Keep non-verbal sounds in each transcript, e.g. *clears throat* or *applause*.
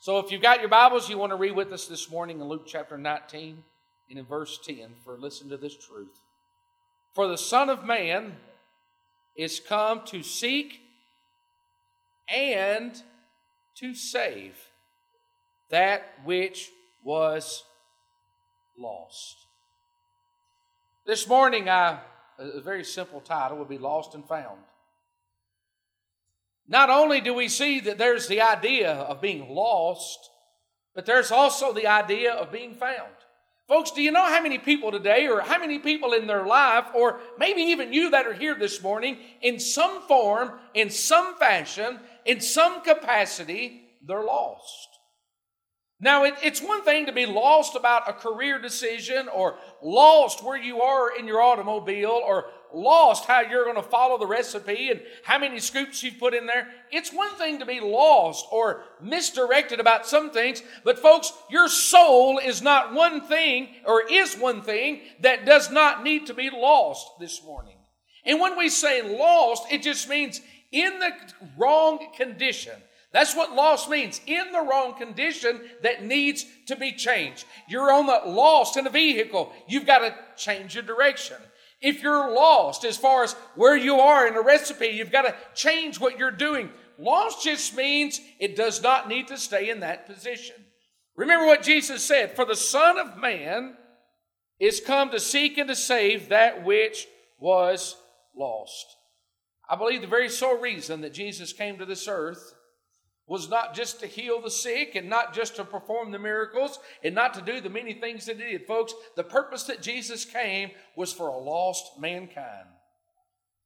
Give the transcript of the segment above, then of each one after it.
So if you've got your Bibles, you want to read with us this morning in Luke chapter 19 and in verse 10 for listen to this truth. For the Son of Man is come to seek and to save that which was lost. This morning, I, a very simple title would be Lost and Found. Not only do we see that there's the idea of being lost, but there's also the idea of being found. Folks, do you know how many people today, or how many people in their life, or maybe even you that are here this morning, in some form, in some fashion, in some capacity, they're lost? Now, it, it's one thing to be lost about a career decision, or lost where you are in your automobile, or lost how you're going to follow the recipe and how many scoops you've put in there. It's one thing to be lost or misdirected about some things, but folks, your soul is not one thing or is one thing that does not need to be lost this morning. And when we say lost, it just means in the wrong condition. That's what lost means. In the wrong condition that needs to be changed. You're on the lost in a vehicle. You've got to change your direction. If you're lost as far as where you are in a recipe, you've got to change what you're doing. Lost just means it does not need to stay in that position. Remember what Jesus said For the Son of Man is come to seek and to save that which was lost. I believe the very sole reason that Jesus came to this earth was not just to heal the sick and not just to perform the miracles and not to do the many things that he did. Folks, the purpose that Jesus came was for a lost mankind.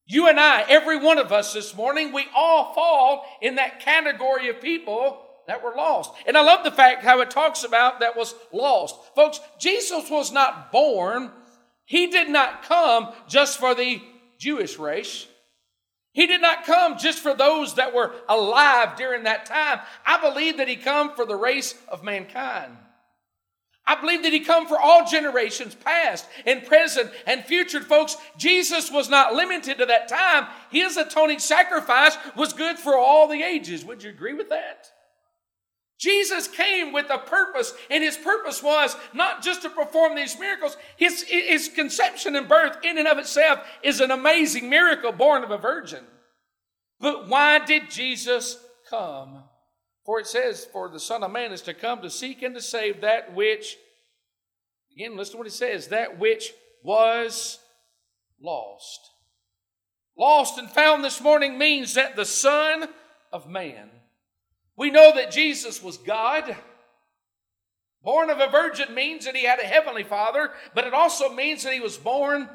You and I, every one of us this morning, we all fall in that category of people that were lost. And I love the fact how it talks about that was lost. Folks, Jesus was not born, he did not come just for the Jewish race. He did not come just for those that were alive during that time. I believe that he come for the race of mankind. I believe that he come for all generations past and present and future folks. Jesus was not limited to that time. His atoning sacrifice was good for all the ages. Would you agree with that? Jesus came with a purpose, and his purpose was not just to perform these miracles. His, his conception and birth, in and of itself, is an amazing miracle born of a virgin. But why did Jesus come? For it says, For the Son of Man is to come to seek and to save that which, again, listen to what it says, that which was lost. Lost and found this morning means that the Son of Man we know that Jesus was God. Born of a virgin means that he had a heavenly father, but it also means that he was born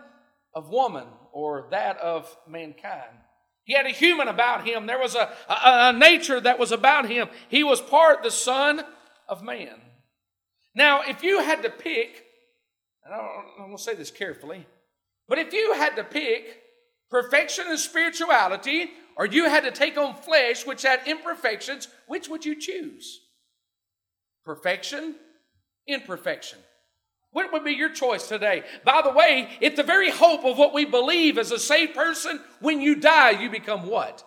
of woman or that of mankind. He had a human about him. There was a, a, a nature that was about him. He was part the Son of Man. Now, if you had to pick, and I'm going to say this carefully, but if you had to pick perfection and spirituality or you had to take on flesh which had imperfections, which would you choose? Perfection, imperfection. What would be your choice today? By the way, it's the very hope of what we believe as a saved person. When you die, you become what?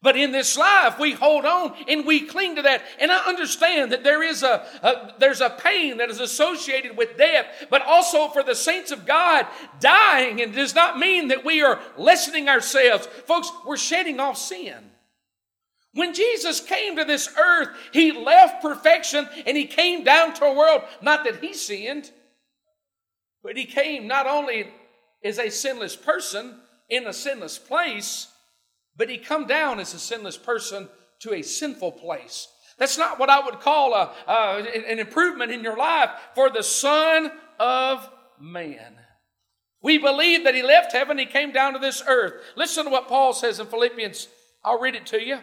But in this life, we hold on and we cling to that. And I understand that there is a, a, there's a pain that is associated with death, but also for the saints of God, dying and does not mean that we are lessening ourselves. Folks, we're shedding off sin. When Jesus came to this earth, he left perfection and he came down to a world, not that he sinned, but he came not only as a sinless person in a sinless place, but he come down as a sinless person to a sinful place. That's not what I would call a, an improvement in your life for the Son of Man. We believe that he left heaven, he came down to this earth. Listen to what Paul says in Philippians. I'll read it to you.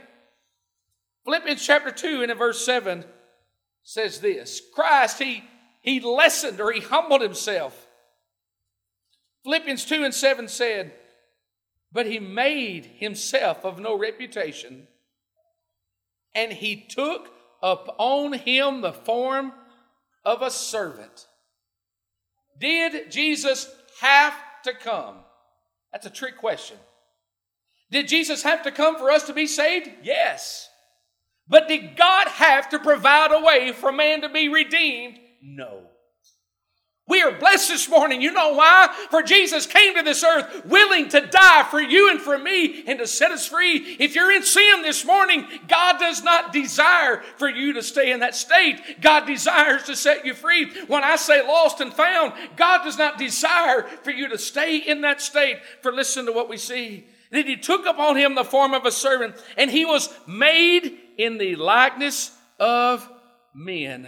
Philippians chapter 2 and in verse 7 says this Christ, he, he lessened or he humbled himself. Philippians 2 and 7 said, but he made himself of no reputation, and he took upon him the form of a servant. Did Jesus have to come? That's a trick question. Did Jesus have to come for us to be saved? Yes. But did God have to provide a way for man to be redeemed? No. We are blessed this morning. You know why? For Jesus came to this earth willing to die for you and for me and to set us free. If you're in sin this morning, God does not desire for you to stay in that state. God desires to set you free. When I say lost and found, God does not desire for you to stay in that state. For listen to what we see. That he took upon him the form of a servant and he was made in the likeness of men.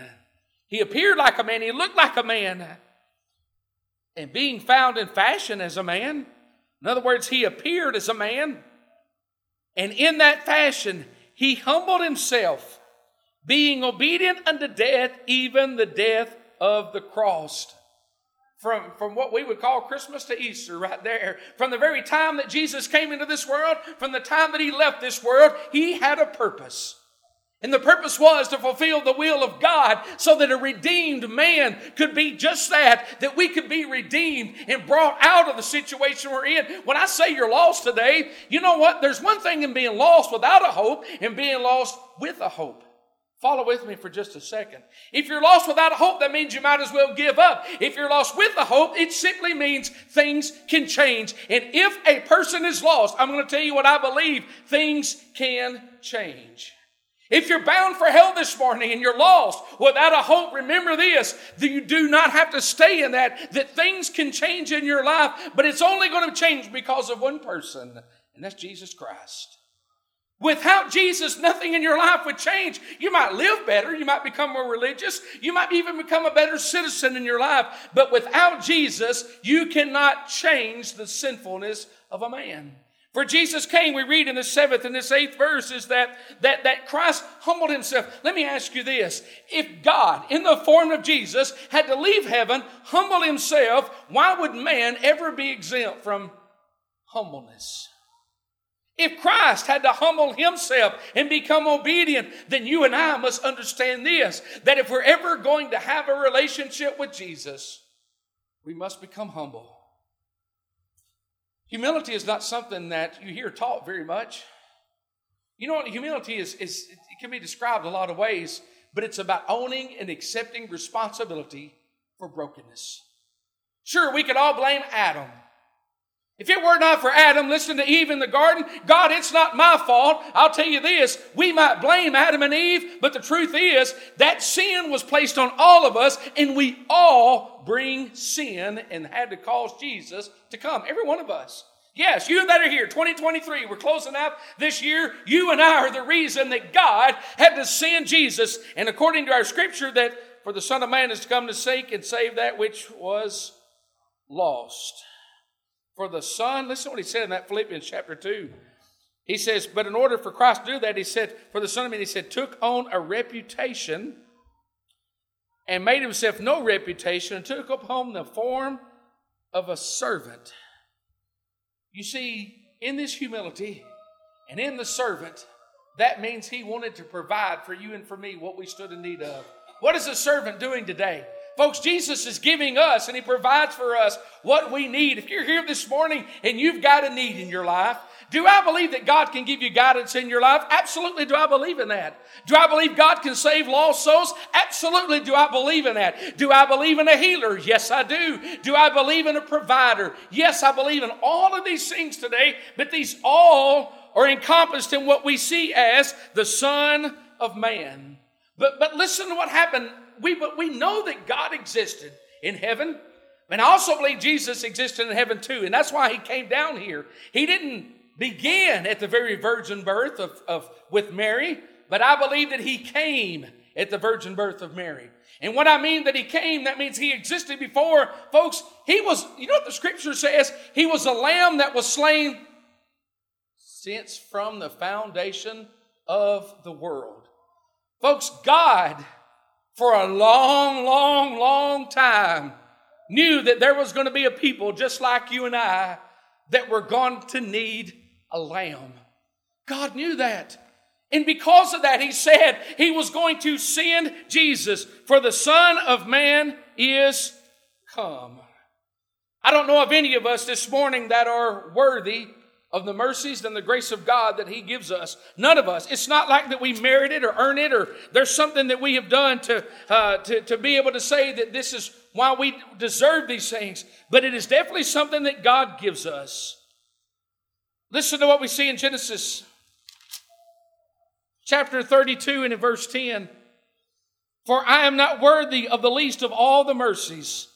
He appeared like a man. He looked like a man and being found in fashion as a man. In other words, he appeared as a man. And in that fashion, he humbled himself, being obedient unto death, even the death of the cross. From, from what we would call Christmas to Easter, right there. From the very time that Jesus came into this world, from the time that he left this world, he had a purpose. And the purpose was to fulfill the will of God so that a redeemed man could be just that, that we could be redeemed and brought out of the situation we're in. When I say you're lost today, you know what? There's one thing in being lost without a hope and being lost with a hope. Follow with me for just a second. If you're lost without a hope, that means you might as well give up. If you're lost with a hope, it simply means things can change. And if a person is lost, I'm going to tell you what I believe things can change. If you're bound for hell this morning and you're lost without a hope, remember this, that you do not have to stay in that, that things can change in your life, but it's only going to change because of one person, and that's Jesus Christ. Without Jesus, nothing in your life would change. You might live better. You might become more religious. You might even become a better citizen in your life. But without Jesus, you cannot change the sinfulness of a man. For Jesus came, we read in the seventh and this eighth verse is that, that, that Christ humbled himself. Let me ask you this. If God, in the form of Jesus, had to leave heaven, humble himself, why would man ever be exempt from humbleness? If Christ had to humble himself and become obedient, then you and I must understand this that if we're ever going to have a relationship with Jesus, we must become humble. Humility is not something that you hear taught very much. You know what? Humility is, is it can be described a lot of ways, but it's about owning and accepting responsibility for brokenness. Sure, we could all blame Adam. If it were not for Adam, listen to Eve in the garden, God, it's not my fault. I'll tell you this, we might blame Adam and Eve, but the truth is that sin was placed on all of us, and we all bring sin and had to cause Jesus to come. Every one of us. Yes, you that are here, 2023, we're closing out this year. You and I are the reason that God had to send Jesus. And according to our scripture, that for the Son of Man is to come to seek and save that which was lost for the Son. Listen to what he said in that Philippians chapter 2. He says, But in order for Christ to do that, he said, For the Son of Man, he said, took on a reputation and made himself no reputation and took upon the form of a servant. You see, in this humility and in the servant, that means he wanted to provide for you and for me what we stood in need of. What is a servant doing today? Folks, Jesus is giving us and He provides for us what we need. If you're here this morning and you've got a need in your life, do I believe that God can give you guidance in your life? Absolutely, do I believe in that? Do I believe God can save lost souls? Absolutely, do I believe in that? Do I believe in a healer? Yes, I do. Do I believe in a provider? Yes, I believe in all of these things today, but these all are encompassed in what we see as the Son of Man. But, but listen to what happened we, we know that God existed in heaven. And I also believe Jesus existed in heaven too. And that's why he came down here. He didn't begin at the very virgin birth of, of with Mary, but I believe that he came at the virgin birth of Mary. And what I mean that he came, that means he existed before. Folks, he was, you know what the scripture says? He was a lamb that was slain since from the foundation of the world. Folks, God for a long, long, long time knew that there was going to be a people just like you and I that were going to need a lamb. God knew that. And because of that, He said He was going to send Jesus, for the Son of Man is come. I don't know of any of us this morning that are worthy of the mercies and the grace of God that He gives us. None of us. It's not like that we merit it or earn it or there's something that we have done to, uh, to, to be able to say that this is why we deserve these things. But it is definitely something that God gives us. Listen to what we see in Genesis chapter 32 and in verse 10. For I am not worthy of the least of all the mercies,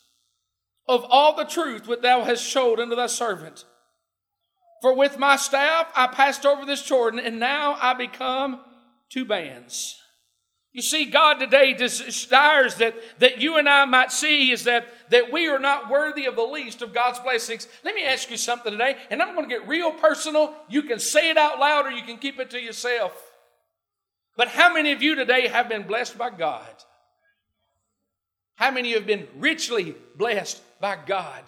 of all the truth which thou hast showed unto thy servant. For with my staff I passed over this Jordan, and now I become two bands. You see, God today desires that, that you and I might see is that, that we are not worthy of the least of God's blessings. Let me ask you something today, and I'm going to get real personal. You can say it out loud or you can keep it to yourself. But how many of you today have been blessed by God? How many of you have been richly blessed by God?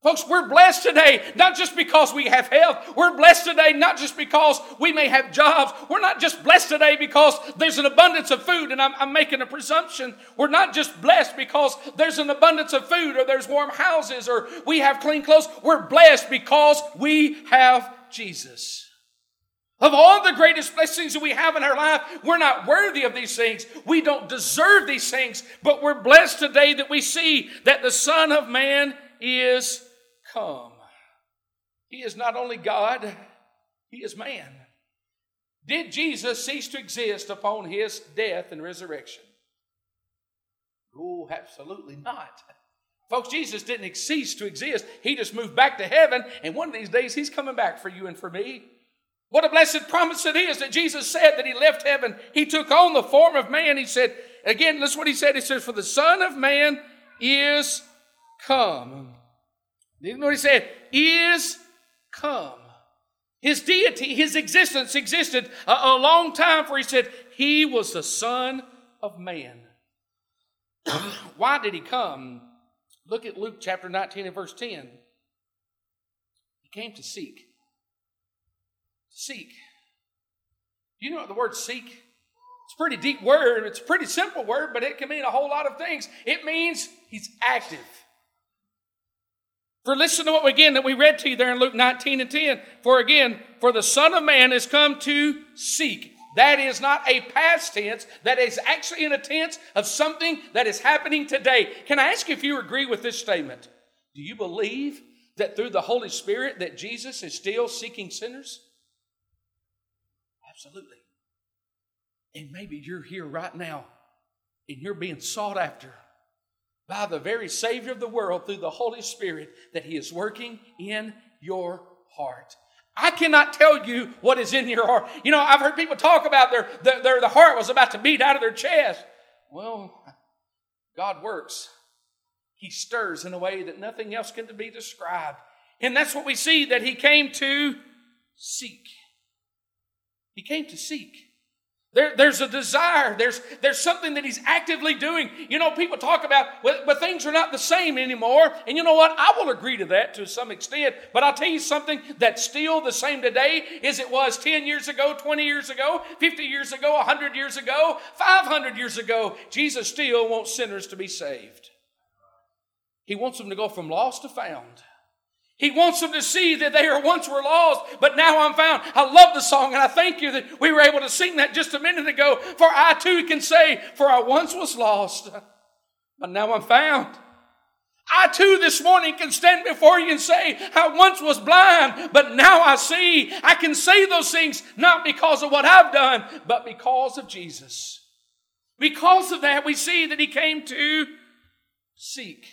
Folks, we're blessed today, not just because we have health. We're blessed today, not just because we may have jobs. We're not just blessed today because there's an abundance of food, and I'm, I'm, making a presumption. We're not just blessed because there's an abundance of food, or there's warm houses, or we have clean clothes. We're blessed because we have Jesus. Of all the greatest blessings that we have in our life, we're not worthy of these things. We don't deserve these things, but we're blessed today that we see that the Son of Man is come. He is not only God, He is man. Did Jesus cease to exist upon His death and resurrection? Oh, absolutely not. Folks, Jesus didn't cease to exist. He just moved back to heaven, and one of these days He's coming back for you and for me. What a blessed promise it is that Jesus said that He left heaven. He took on the form of man. He said, again, that's what He said. He says, For the Son of Man is come. Know what he said? Is come. His deity, his existence existed a, a long time for he said he was the Son of Man. *clears throat* Why did he come? Look at Luke chapter 19 and verse 10. He came to seek. Seek. Do You know what the word seek? It's a pretty deep word. It's a pretty simple word, but it can mean a whole lot of things. It means he's active. For listen to what again that we read to you there in Luke 19 and 10. For again, for the Son of Man is come to seek. That is not a past tense. That is actually in a tense of something that is happening today. Can I ask you if you agree with this statement? Do you believe that through the Holy Spirit that Jesus is still seeking sinners? Absolutely. And maybe you're here right now and you're being sought after by the very Savior of the world through the Holy Spirit that He is working in your heart. I cannot tell you what is in your heart. You know, I've heard people talk about their, their, their the heart was about to beat out of their chest. Well, God works. He stirs in a way that nothing else can be described. And that's what we see that he came to seek. He came to seek. There, there's a desire. There's, there's something that he's actively doing. You know, people talk about, well, but things are not the same anymore. And you know what? I will agree to that to some extent. But I'll tell you something that's still the same today as it was 10 years ago, 20 years ago, 50 years ago, 100 years ago, 500 years ago. Jesus still wants sinners to be saved. He wants them to go from lost to found. He wants them to see that they are once were lost, but now I'm found. I love the song, and I thank you that we were able to sing that just a minute ago. For I too can say, For I once was lost, but now I'm found. I too this morning can stand before you and say, I once was blind, but now I see. I can say those things not because of what I've done, but because of Jesus. Because of that, we see that He came to seek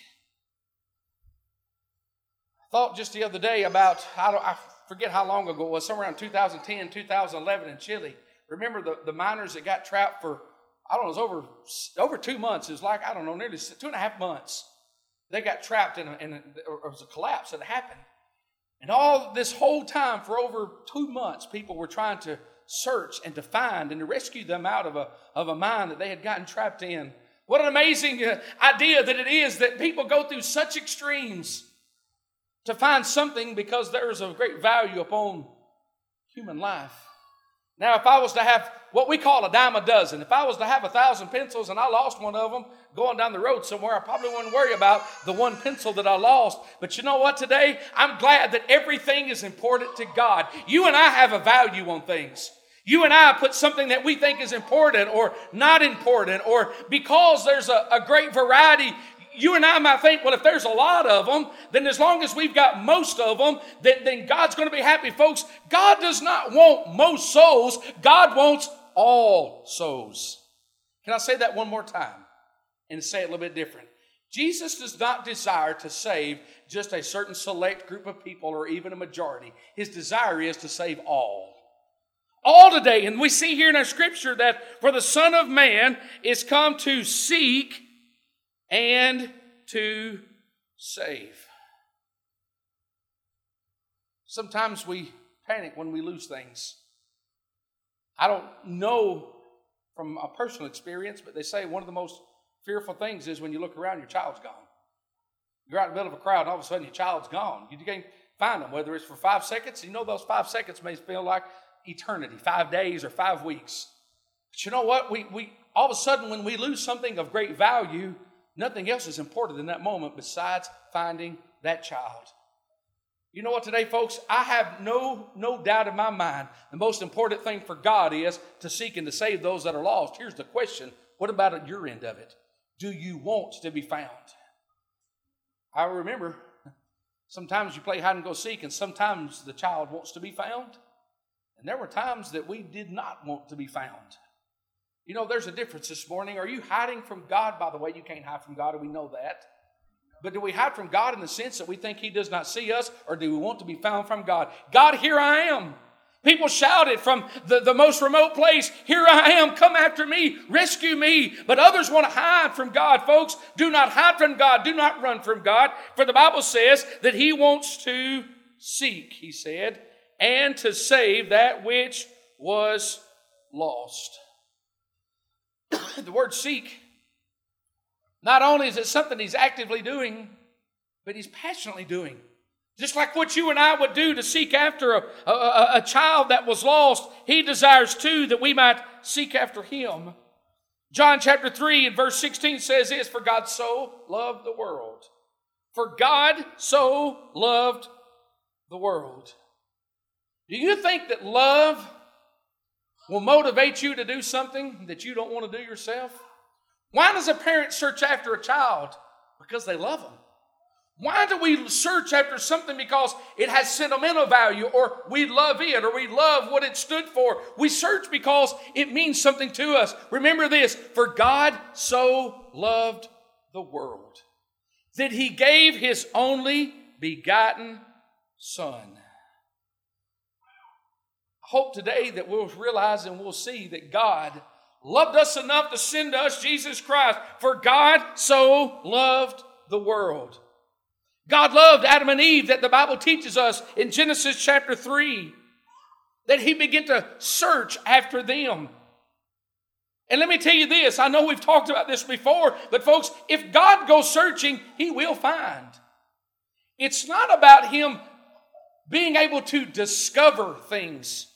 thought just the other day about, I, I forget how long ago it was, somewhere around 2010, 2011 in Chile. Remember the, the miners that got trapped for, I don't know, it was over, over two months. It was like, I don't know, nearly two and a half months. They got trapped in, a, in a, it was a collapse that happened. And all this whole time, for over two months, people were trying to search and to find and to rescue them out of a, of a mine that they had gotten trapped in. What an amazing uh, idea that it is that people go through such extremes to find something because there is a great value upon human life. Now, if I was to have what we call a dime a dozen, if I was to have a thousand pencils and I lost one of them going down the road somewhere, I probably wouldn't worry about the one pencil that I lost. But you know what today? I'm glad that everything is important to God. You and I have a value on things. You and I put something that we think is important or not important, or because there's a, a great variety, you and I might think, well, if there's a lot of them, then as long as we've got most of them, then, then God's going to be happy. Folks, God does not want most souls, God wants all souls. Can I say that one more time and say it a little bit different? Jesus does not desire to save just a certain select group of people or even a majority. His desire is to save all. All today. And we see here in our scripture that for the Son of Man is come to seek and to save. Sometimes we panic when we lose things. I don't know from a personal experience, but they say one of the most fearful things is when you look around, your child's gone. You're out in the middle of a crowd, and all of a sudden your child's gone. You can't find them, whether it's for five seconds. You know those five seconds may feel like eternity, five days or five weeks. But you know what? We, we all of a sudden, when we lose something of great value, Nothing else is important in that moment besides finding that child. You know what today, folks? I have no, no doubt in my mind the most important thing for God is to seek and to save those that are lost. Here's the question what about at your end of it? Do you want to be found? I remember sometimes you play hide and go seek, and sometimes the child wants to be found. And there were times that we did not want to be found. You know, there's a difference this morning. Are you hiding from God? By the way, you can't hide from God, and we know that. But do we hide from God in the sense that we think He does not see us, or do we want to be found from God? God, here I am. People shouted from the, the most remote place, Here I am, come after me, rescue me. But others want to hide from God. Folks, do not hide from God, do not run from God. For the Bible says that He wants to seek, He said, and to save that which was lost. *coughs* the word seek, not only is it something he's actively doing, but he's passionately doing. Just like what you and I would do to seek after a, a, a, child that was lost, he desires too that we might seek after him. John chapter 3 and verse 16 says this For God so loved the world. For God so loved the world. Do you think that love will motivate you to do something that you don't want to do yourself? Why does a parent search after a child? Because they love them. Why do we search after something because it has sentimental value or we love it or we love what it stood for? We search because it means something to us. Remember this for God so loved the world that he gave his only begotten Son hope today that we'll realize and we'll see that God loved us enough to send us Jesus Christ. For God so loved the world. God loved Adam and Eve that the Bible teaches us in Genesis chapter 3 that he began to search after them. And let me tell you this I know we've talked about this before, but folks, if God goes searching, he will find. It's not about him being able to discover things.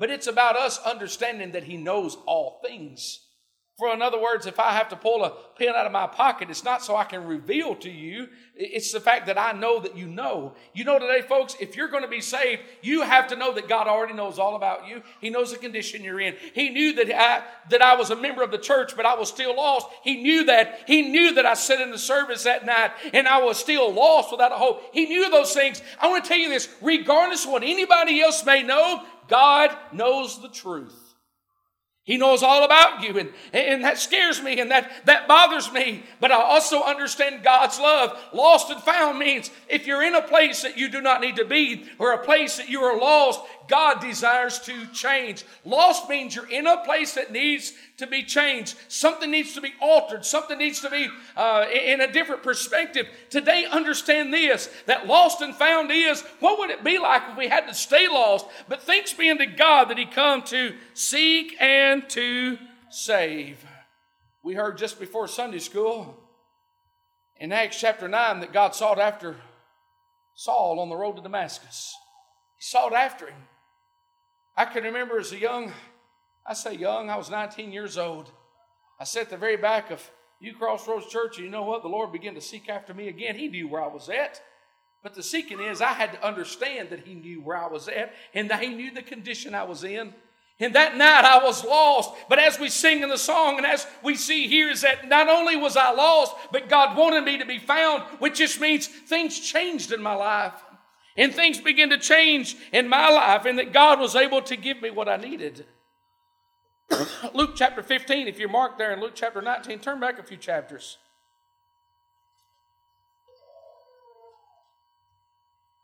But it's about us understanding that He knows all things. For in other words, if I have to pull a pen out of my pocket, it's not so I can reveal to you. It's the fact that I know that you know. You know today, folks, if you're going to be saved, you have to know that God already knows all about you. He knows the condition you're in. He knew that I that I was a member of the church, but I was still lost. He knew that. He knew that I sat in the service that night and I was still lost without a hope. He knew those things. I want to tell you this, regardless of what anybody else may know, God knows the truth. He knows all about you, and, and that scares me and that, that bothers me. But I also understand God's love. Lost and found means if you're in a place that you do not need to be, or a place that you are lost, God desires to change. Lost means you're in a place that needs to be changed. Something needs to be altered. Something needs to be uh, in a different perspective. Today, understand this that lost and found is what would it be like if we had to stay lost? But thanks be unto God that He come to seek and to save. We heard just before Sunday school in Acts chapter 9 that God sought after Saul on the road to Damascus. He sought after him. I can remember as a young, I say young, I was 19 years old. I sat at the very back of U Crossroads Church, and you know what? The Lord began to seek after me again. He knew where I was at. But the seeking is, I had to understand that He knew where I was at, and that He knew the condition I was in. And that night I was lost. But as we sing in the song and as we see here, is that not only was I lost, but God wanted me to be found, which just means things changed in my life. And things began to change in my life, and that God was able to give me what I needed. *coughs* Luke chapter 15, if you're marked there in Luke chapter 19, turn back a few chapters.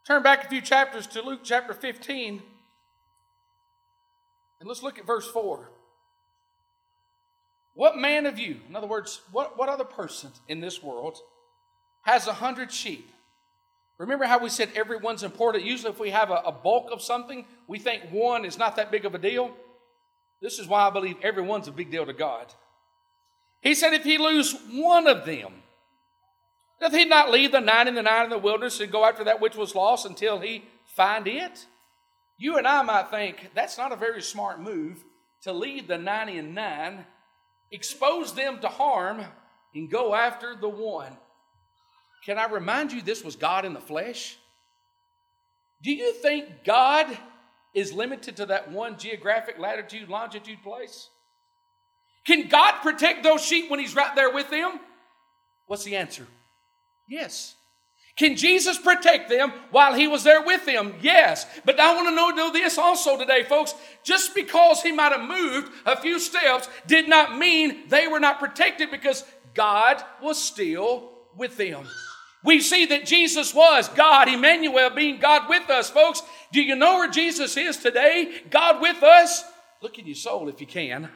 Turn back a few chapters to Luke chapter 15. And let's look at verse 4. What man of you, in other words, what, what other person in this world has a hundred sheep? Remember how we said everyone's important? Usually, if we have a, a bulk of something, we think one is not that big of a deal. This is why I believe everyone's a big deal to God. He said, if he lose one of them, doth he not leave the nine and the nine in the wilderness and go after that which was lost until he find it? You and I might think that's not a very smart move to leave the 90 and 9, expose them to harm, and go after the one. Can I remind you this was God in the flesh? Do you think God is limited to that one geographic latitude, longitude place? Can God protect those sheep when He's right there with them? What's the answer? Yes. Can Jesus protect them while he was there with them? Yes. But I want to know, know this also today, folks. Just because he might have moved a few steps did not mean they were not protected because God was still with them. We see that Jesus was God, Emmanuel, being God with us, folks. Do you know where Jesus is today? God with us? Look in your soul if you can.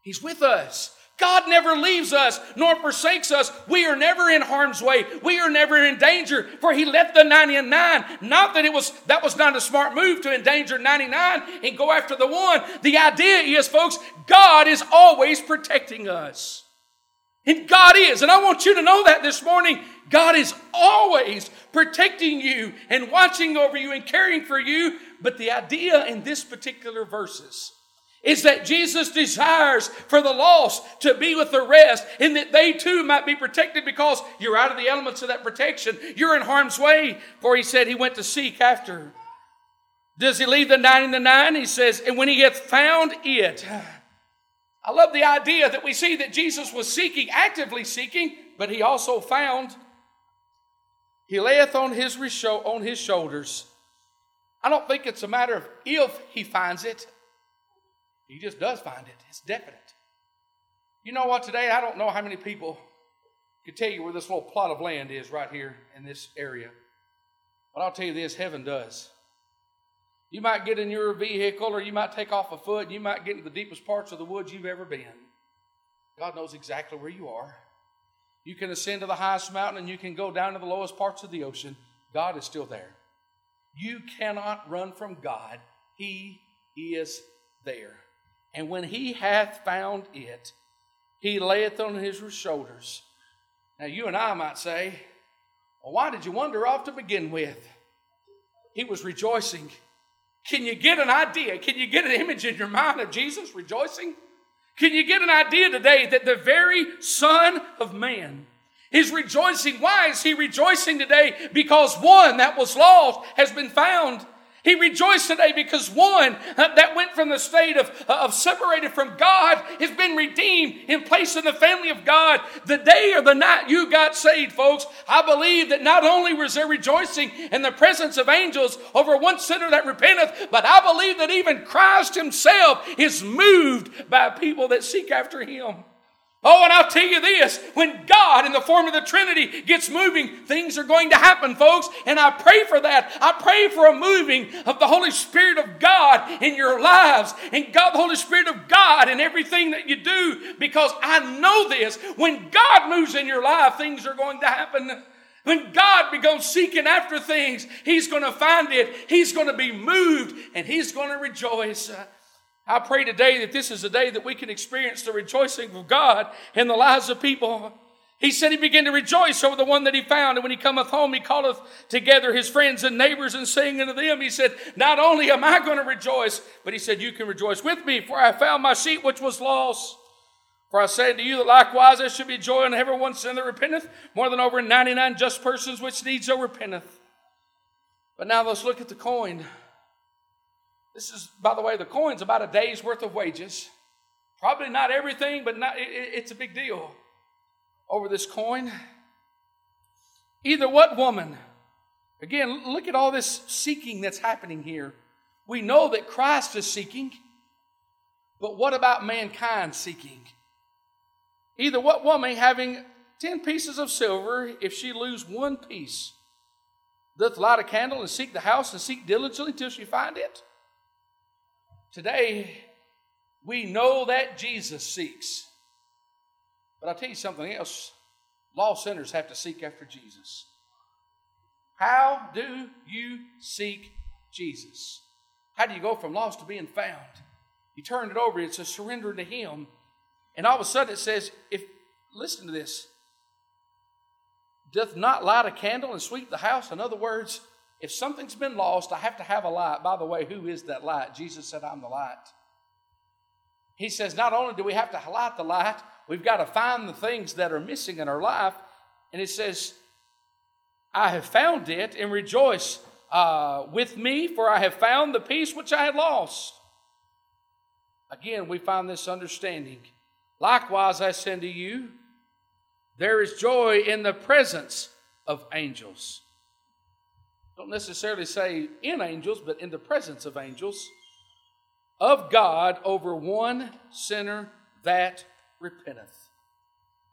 He's with us. God never leaves us nor forsakes us. We are never in harm's way. We are never in danger, for He left the 99. Not that it was that was not a smart move to endanger 99 and go after the one. The idea is, folks, God is always protecting us. And God is, and I want you to know that this morning. God is always protecting you and watching over you and caring for you. But the idea in this particular verses is that Jesus desires for the lost to be with the rest and that they too might be protected because you're out of the elements of that protection. You're in harm's way. For he said he went to seek after. Does he leave the nine in the nine? He says, and when he hath found it. I love the idea that we see that Jesus was seeking, actively seeking, but he also found. He layeth on his, on his shoulders. I don't think it's a matter of if he finds it, he just does find it. It's definite. You know what, today I don't know how many people could tell you where this little plot of land is right here in this area. But I'll tell you this heaven does. You might get in your vehicle or you might take off a foot and you might get into the deepest parts of the woods you've ever been. God knows exactly where you are. You can ascend to the highest mountain and you can go down to the lowest parts of the ocean. God is still there. You cannot run from God, He is there. And when he hath found it, he layeth on his shoulders. Now, you and I might say, well, why did you wander off to begin with? He was rejoicing. Can you get an idea? Can you get an image in your mind of Jesus rejoicing? Can you get an idea today that the very Son of Man is rejoicing? Why is he rejoicing today? Because one that was lost has been found. He rejoiced today because one uh, that went from the state of, uh, of separated from God has been redeemed in place in the family of God. The day or the night you got saved, folks, I believe that not only was there rejoicing in the presence of angels over one sinner that repenteth, but I believe that even Christ himself is moved by people that seek after him. Oh, and I'll tell you this when God, in the form of the Trinity, gets moving, things are going to happen, folks. And I pray for that. I pray for a moving of the Holy Spirit of God in your lives and God, the Holy Spirit of God in everything that you do, because I know this. When God moves in your life, things are going to happen. When God begins seeking after things, He's going to find it, He's going to be moved, and He's going to rejoice. I pray today that this is a day that we can experience the rejoicing of God in the lives of people. He said he began to rejoice over the one that he found. And when he cometh home, he calleth together his friends and neighbors and saying unto them, He said, Not only am I going to rejoice, but he said, You can rejoice with me, for I found my sheep which was lost. For I say unto you that likewise there should be joy in every one sin that repenteth, more than over 99 just persons which needs so repenteth. But now let's look at the coin. This is, by the way, the coin's about a day's worth of wages. Probably not everything, but not, it, it's a big deal over this coin. Either what woman? Again, look at all this seeking that's happening here. We know that Christ is seeking, but what about mankind seeking? Either what woman having ten pieces of silver, if she lose one piece, doth light a candle and seek the house and seek diligently till she find it? Today, we know that Jesus seeks. But I'll tell you something else. Lost sinners have to seek after Jesus. How do you seek Jesus? How do you go from lost to being found? You turn it over, it's a surrender to Him. And all of a sudden it says, if listen to this, doth not light a candle and sweep the house. In other words, if something's been lost, I have to have a light. By the way, who is that light? Jesus said, I'm the light. He says, not only do we have to light the light, We've got to find the things that are missing in our life. And it says, I have found it and rejoice uh, with me, for I have found the piece which I had lost. Again, we find this understanding. Likewise, I send to you, there is joy in the presence of angels. Don't necessarily say in angels, but in the presence of angels, of God over one sinner that repenteth.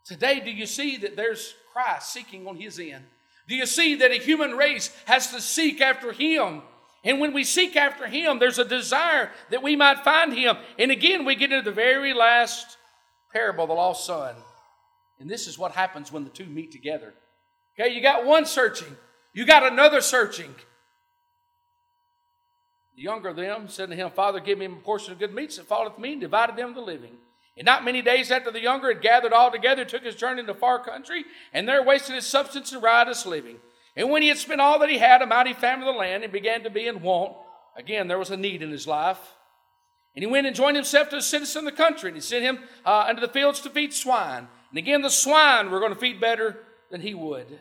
Today, do you see that there's Christ seeking on his end? Do you see that a human race has to seek after him? And when we seek after him, there's a desire that we might find him. And again, we get into the very last parable, the lost son. And this is what happens when the two meet together. Okay, you got one searching, you got another searching. The younger of them said to him, Father, give me a portion of good meats that falleth me, and divided them the living. And not many days after the younger had gathered all together, took his journey into far country, and there wasted his substance in riotous living. And when he had spent all that he had, a mighty famine of the land, and began to be in want. Again, there was a need in his life. And he went and joined himself to a citizen of the country, and he sent him uh, into the fields to feed swine. And again, the swine were going to feed better than he would.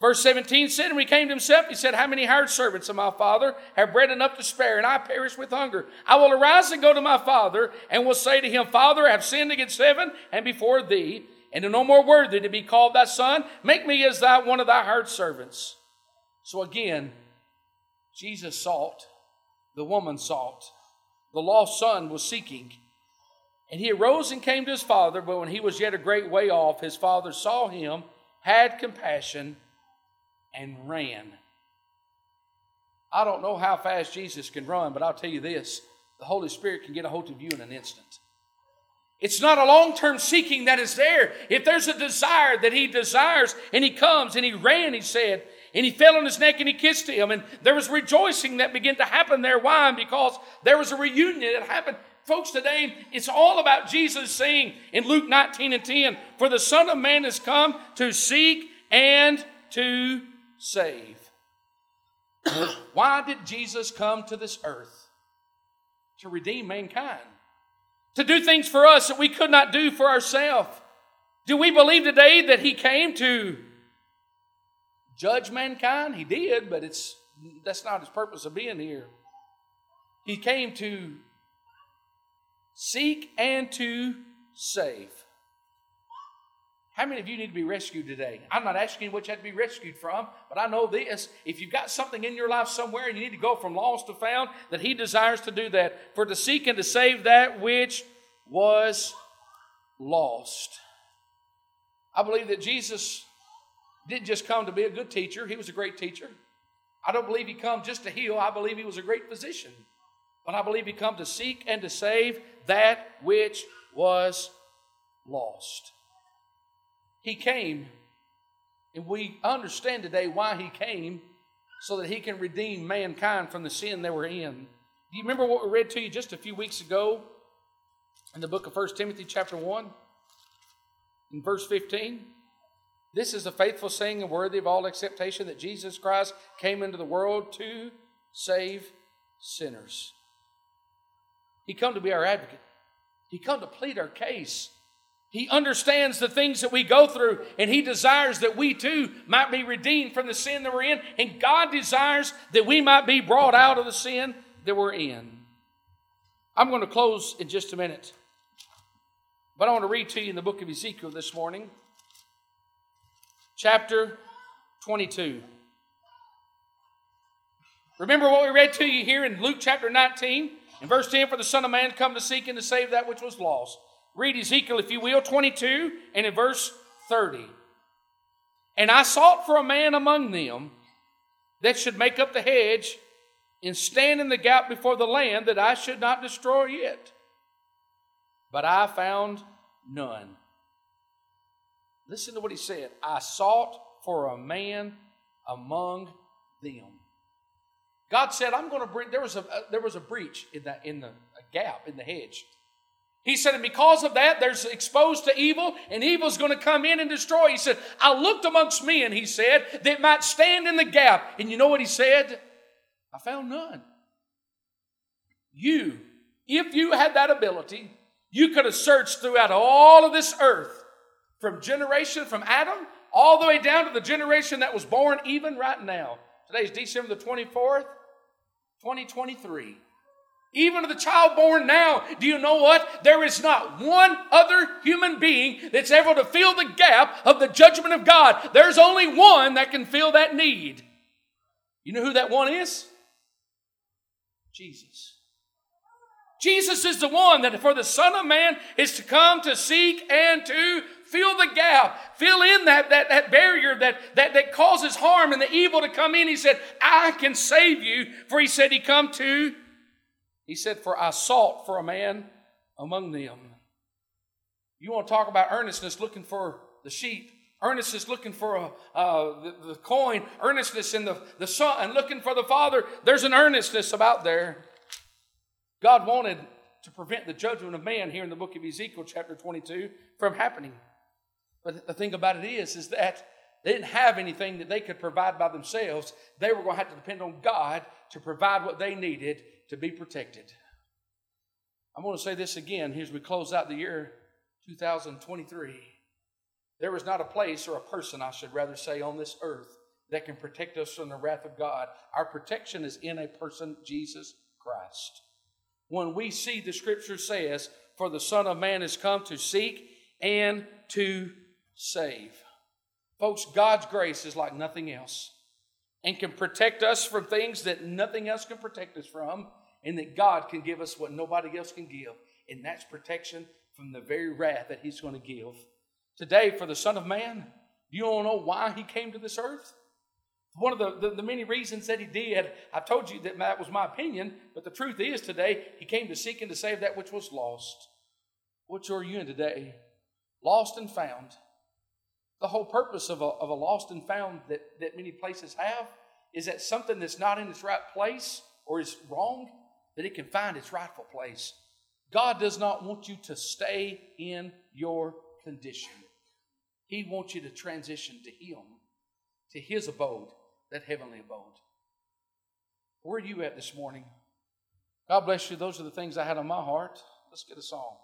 Verse 17 said, And he came to himself, he said, How many hired servants of my father have bread enough to spare, and I perish with hunger? I will arise and go to my father, and will say to him, Father, I have sinned against heaven and before thee, and am no more worthy to be called thy son. Make me as thy one of thy hired servants. So again, Jesus sought, the woman sought, the lost son was seeking. And he arose and came to his father, but when he was yet a great way off, his father saw him, had compassion, and ran. I don't know how fast Jesus can run, but I'll tell you this the Holy Spirit can get a hold of you in an instant. It's not a long term seeking that is there. If there's a desire that he desires and he comes and he ran, he said, and he fell on his neck and he kissed him, and there was rejoicing that began to happen there. Why? Because there was a reunion that happened. Folks, today it's all about Jesus saying in Luke 19 and 10, For the Son of Man has come to seek and to save. *coughs* Why did Jesus come to this earth? To redeem mankind, to do things for us that we could not do for ourselves. Do we believe today that He came to judge mankind? He did, but it's that's not His purpose of being here. He came to seek and to save. How many of you need to be rescued today? I'm not asking what you have to be rescued from, but I know this. If you've got something in your life somewhere and you need to go from lost to found, that He desires to do that. For to seek and to save that which was lost. I believe that Jesus didn't just come to be a good teacher, He was a great teacher. I don't believe He come just to heal, I believe He was a great physician. But I believe He come to seek and to save that which was lost. He came, and we understand today why He came so that He can redeem mankind from the sin they were in. Do you remember what we read to you just a few weeks ago in the book of 1 Timothy, chapter 1, in verse 15? This is a faithful saying and worthy of all acceptation that Jesus Christ came into the world to save sinners. He come to be our advocate. He come to plead our case. He understands the things that we go through, and He desires that we too might be redeemed from the sin that we're in. And God desires that we might be brought out of the sin that we're in. I'm going to close in just a minute, but I want to read to you in the book of Ezekiel this morning, chapter 22. Remember what we read to you here in Luke chapter 19, in verse 10 For the Son of Man come to seek and to save that which was lost. Read Ezekiel, if you will, 22 and in verse 30. And I sought for a man among them that should make up the hedge and stand in the gap before the land that I should not destroy it. But I found none. Listen to what he said. I sought for a man among them. God said, "I'm going to bring." There was a uh, there was a breach in that in the gap in the hedge. He said, and because of that, there's exposed to evil, and evil's going to come in and destroy. He said, I looked amongst men, he said, that might stand in the gap. And you know what he said? I found none. You, if you had that ability, you could have searched throughout all of this earth from generation, from Adam, all the way down to the generation that was born even right now. Today is December the 24th, 2023. Even to the child born now, do you know what? There is not one other human being that's able to fill the gap of the judgment of God. There's only one that can fill that need. You know who that one is? Jesus. Jesus is the one that for the Son of Man is to come to seek and to fill the gap, fill in that, that, that barrier that, that, that causes harm and the evil to come in. He said, I can save you. For he said he come to he said, For I sought for a man among them. You want to talk about earnestness looking for the sheep, earnestness looking for a, uh, the, the, coin, earnestness in the, the son, and looking for the father. There's an earnestness about there. God wanted to prevent the judgment of man here in the book of Ezekiel, chapter 22, from happening. But the thing about it is, is that they didn't have anything that they could provide by themselves. They were going to have to depend on God to provide what they needed to be protected. I'm going to say this again as we close out the year 2023. There is not a place or a person, I should rather say, on this earth that can protect us from the wrath of God. Our protection is in a person, Jesus Christ. When we see the scripture says, For the Son of Man has come to seek and to save. Folks, God's grace is like nothing else and can protect us from things that nothing else can protect us from, and that God can give us what nobody else can give, and that's protection from the very wrath that He's going to give. Today, for the Son of Man, do you don't know why He came to this earth? One of the, the, the, many reasons that he did, I told you that that was my opinion, but the truth is today, he came to seek and to save that which was lost. Which are you in today? Lost and found. The whole purpose of a, of a lost and found that, that many places have is that something that's not in its right place or is wrong, that it can find its rightful place. God does not want you to stay in your condition. He wants you to transition to Him, to His abode, that heavenly abode. Where are you at this morning? God bless you. Those are the things I had on my heart. Let's get a song.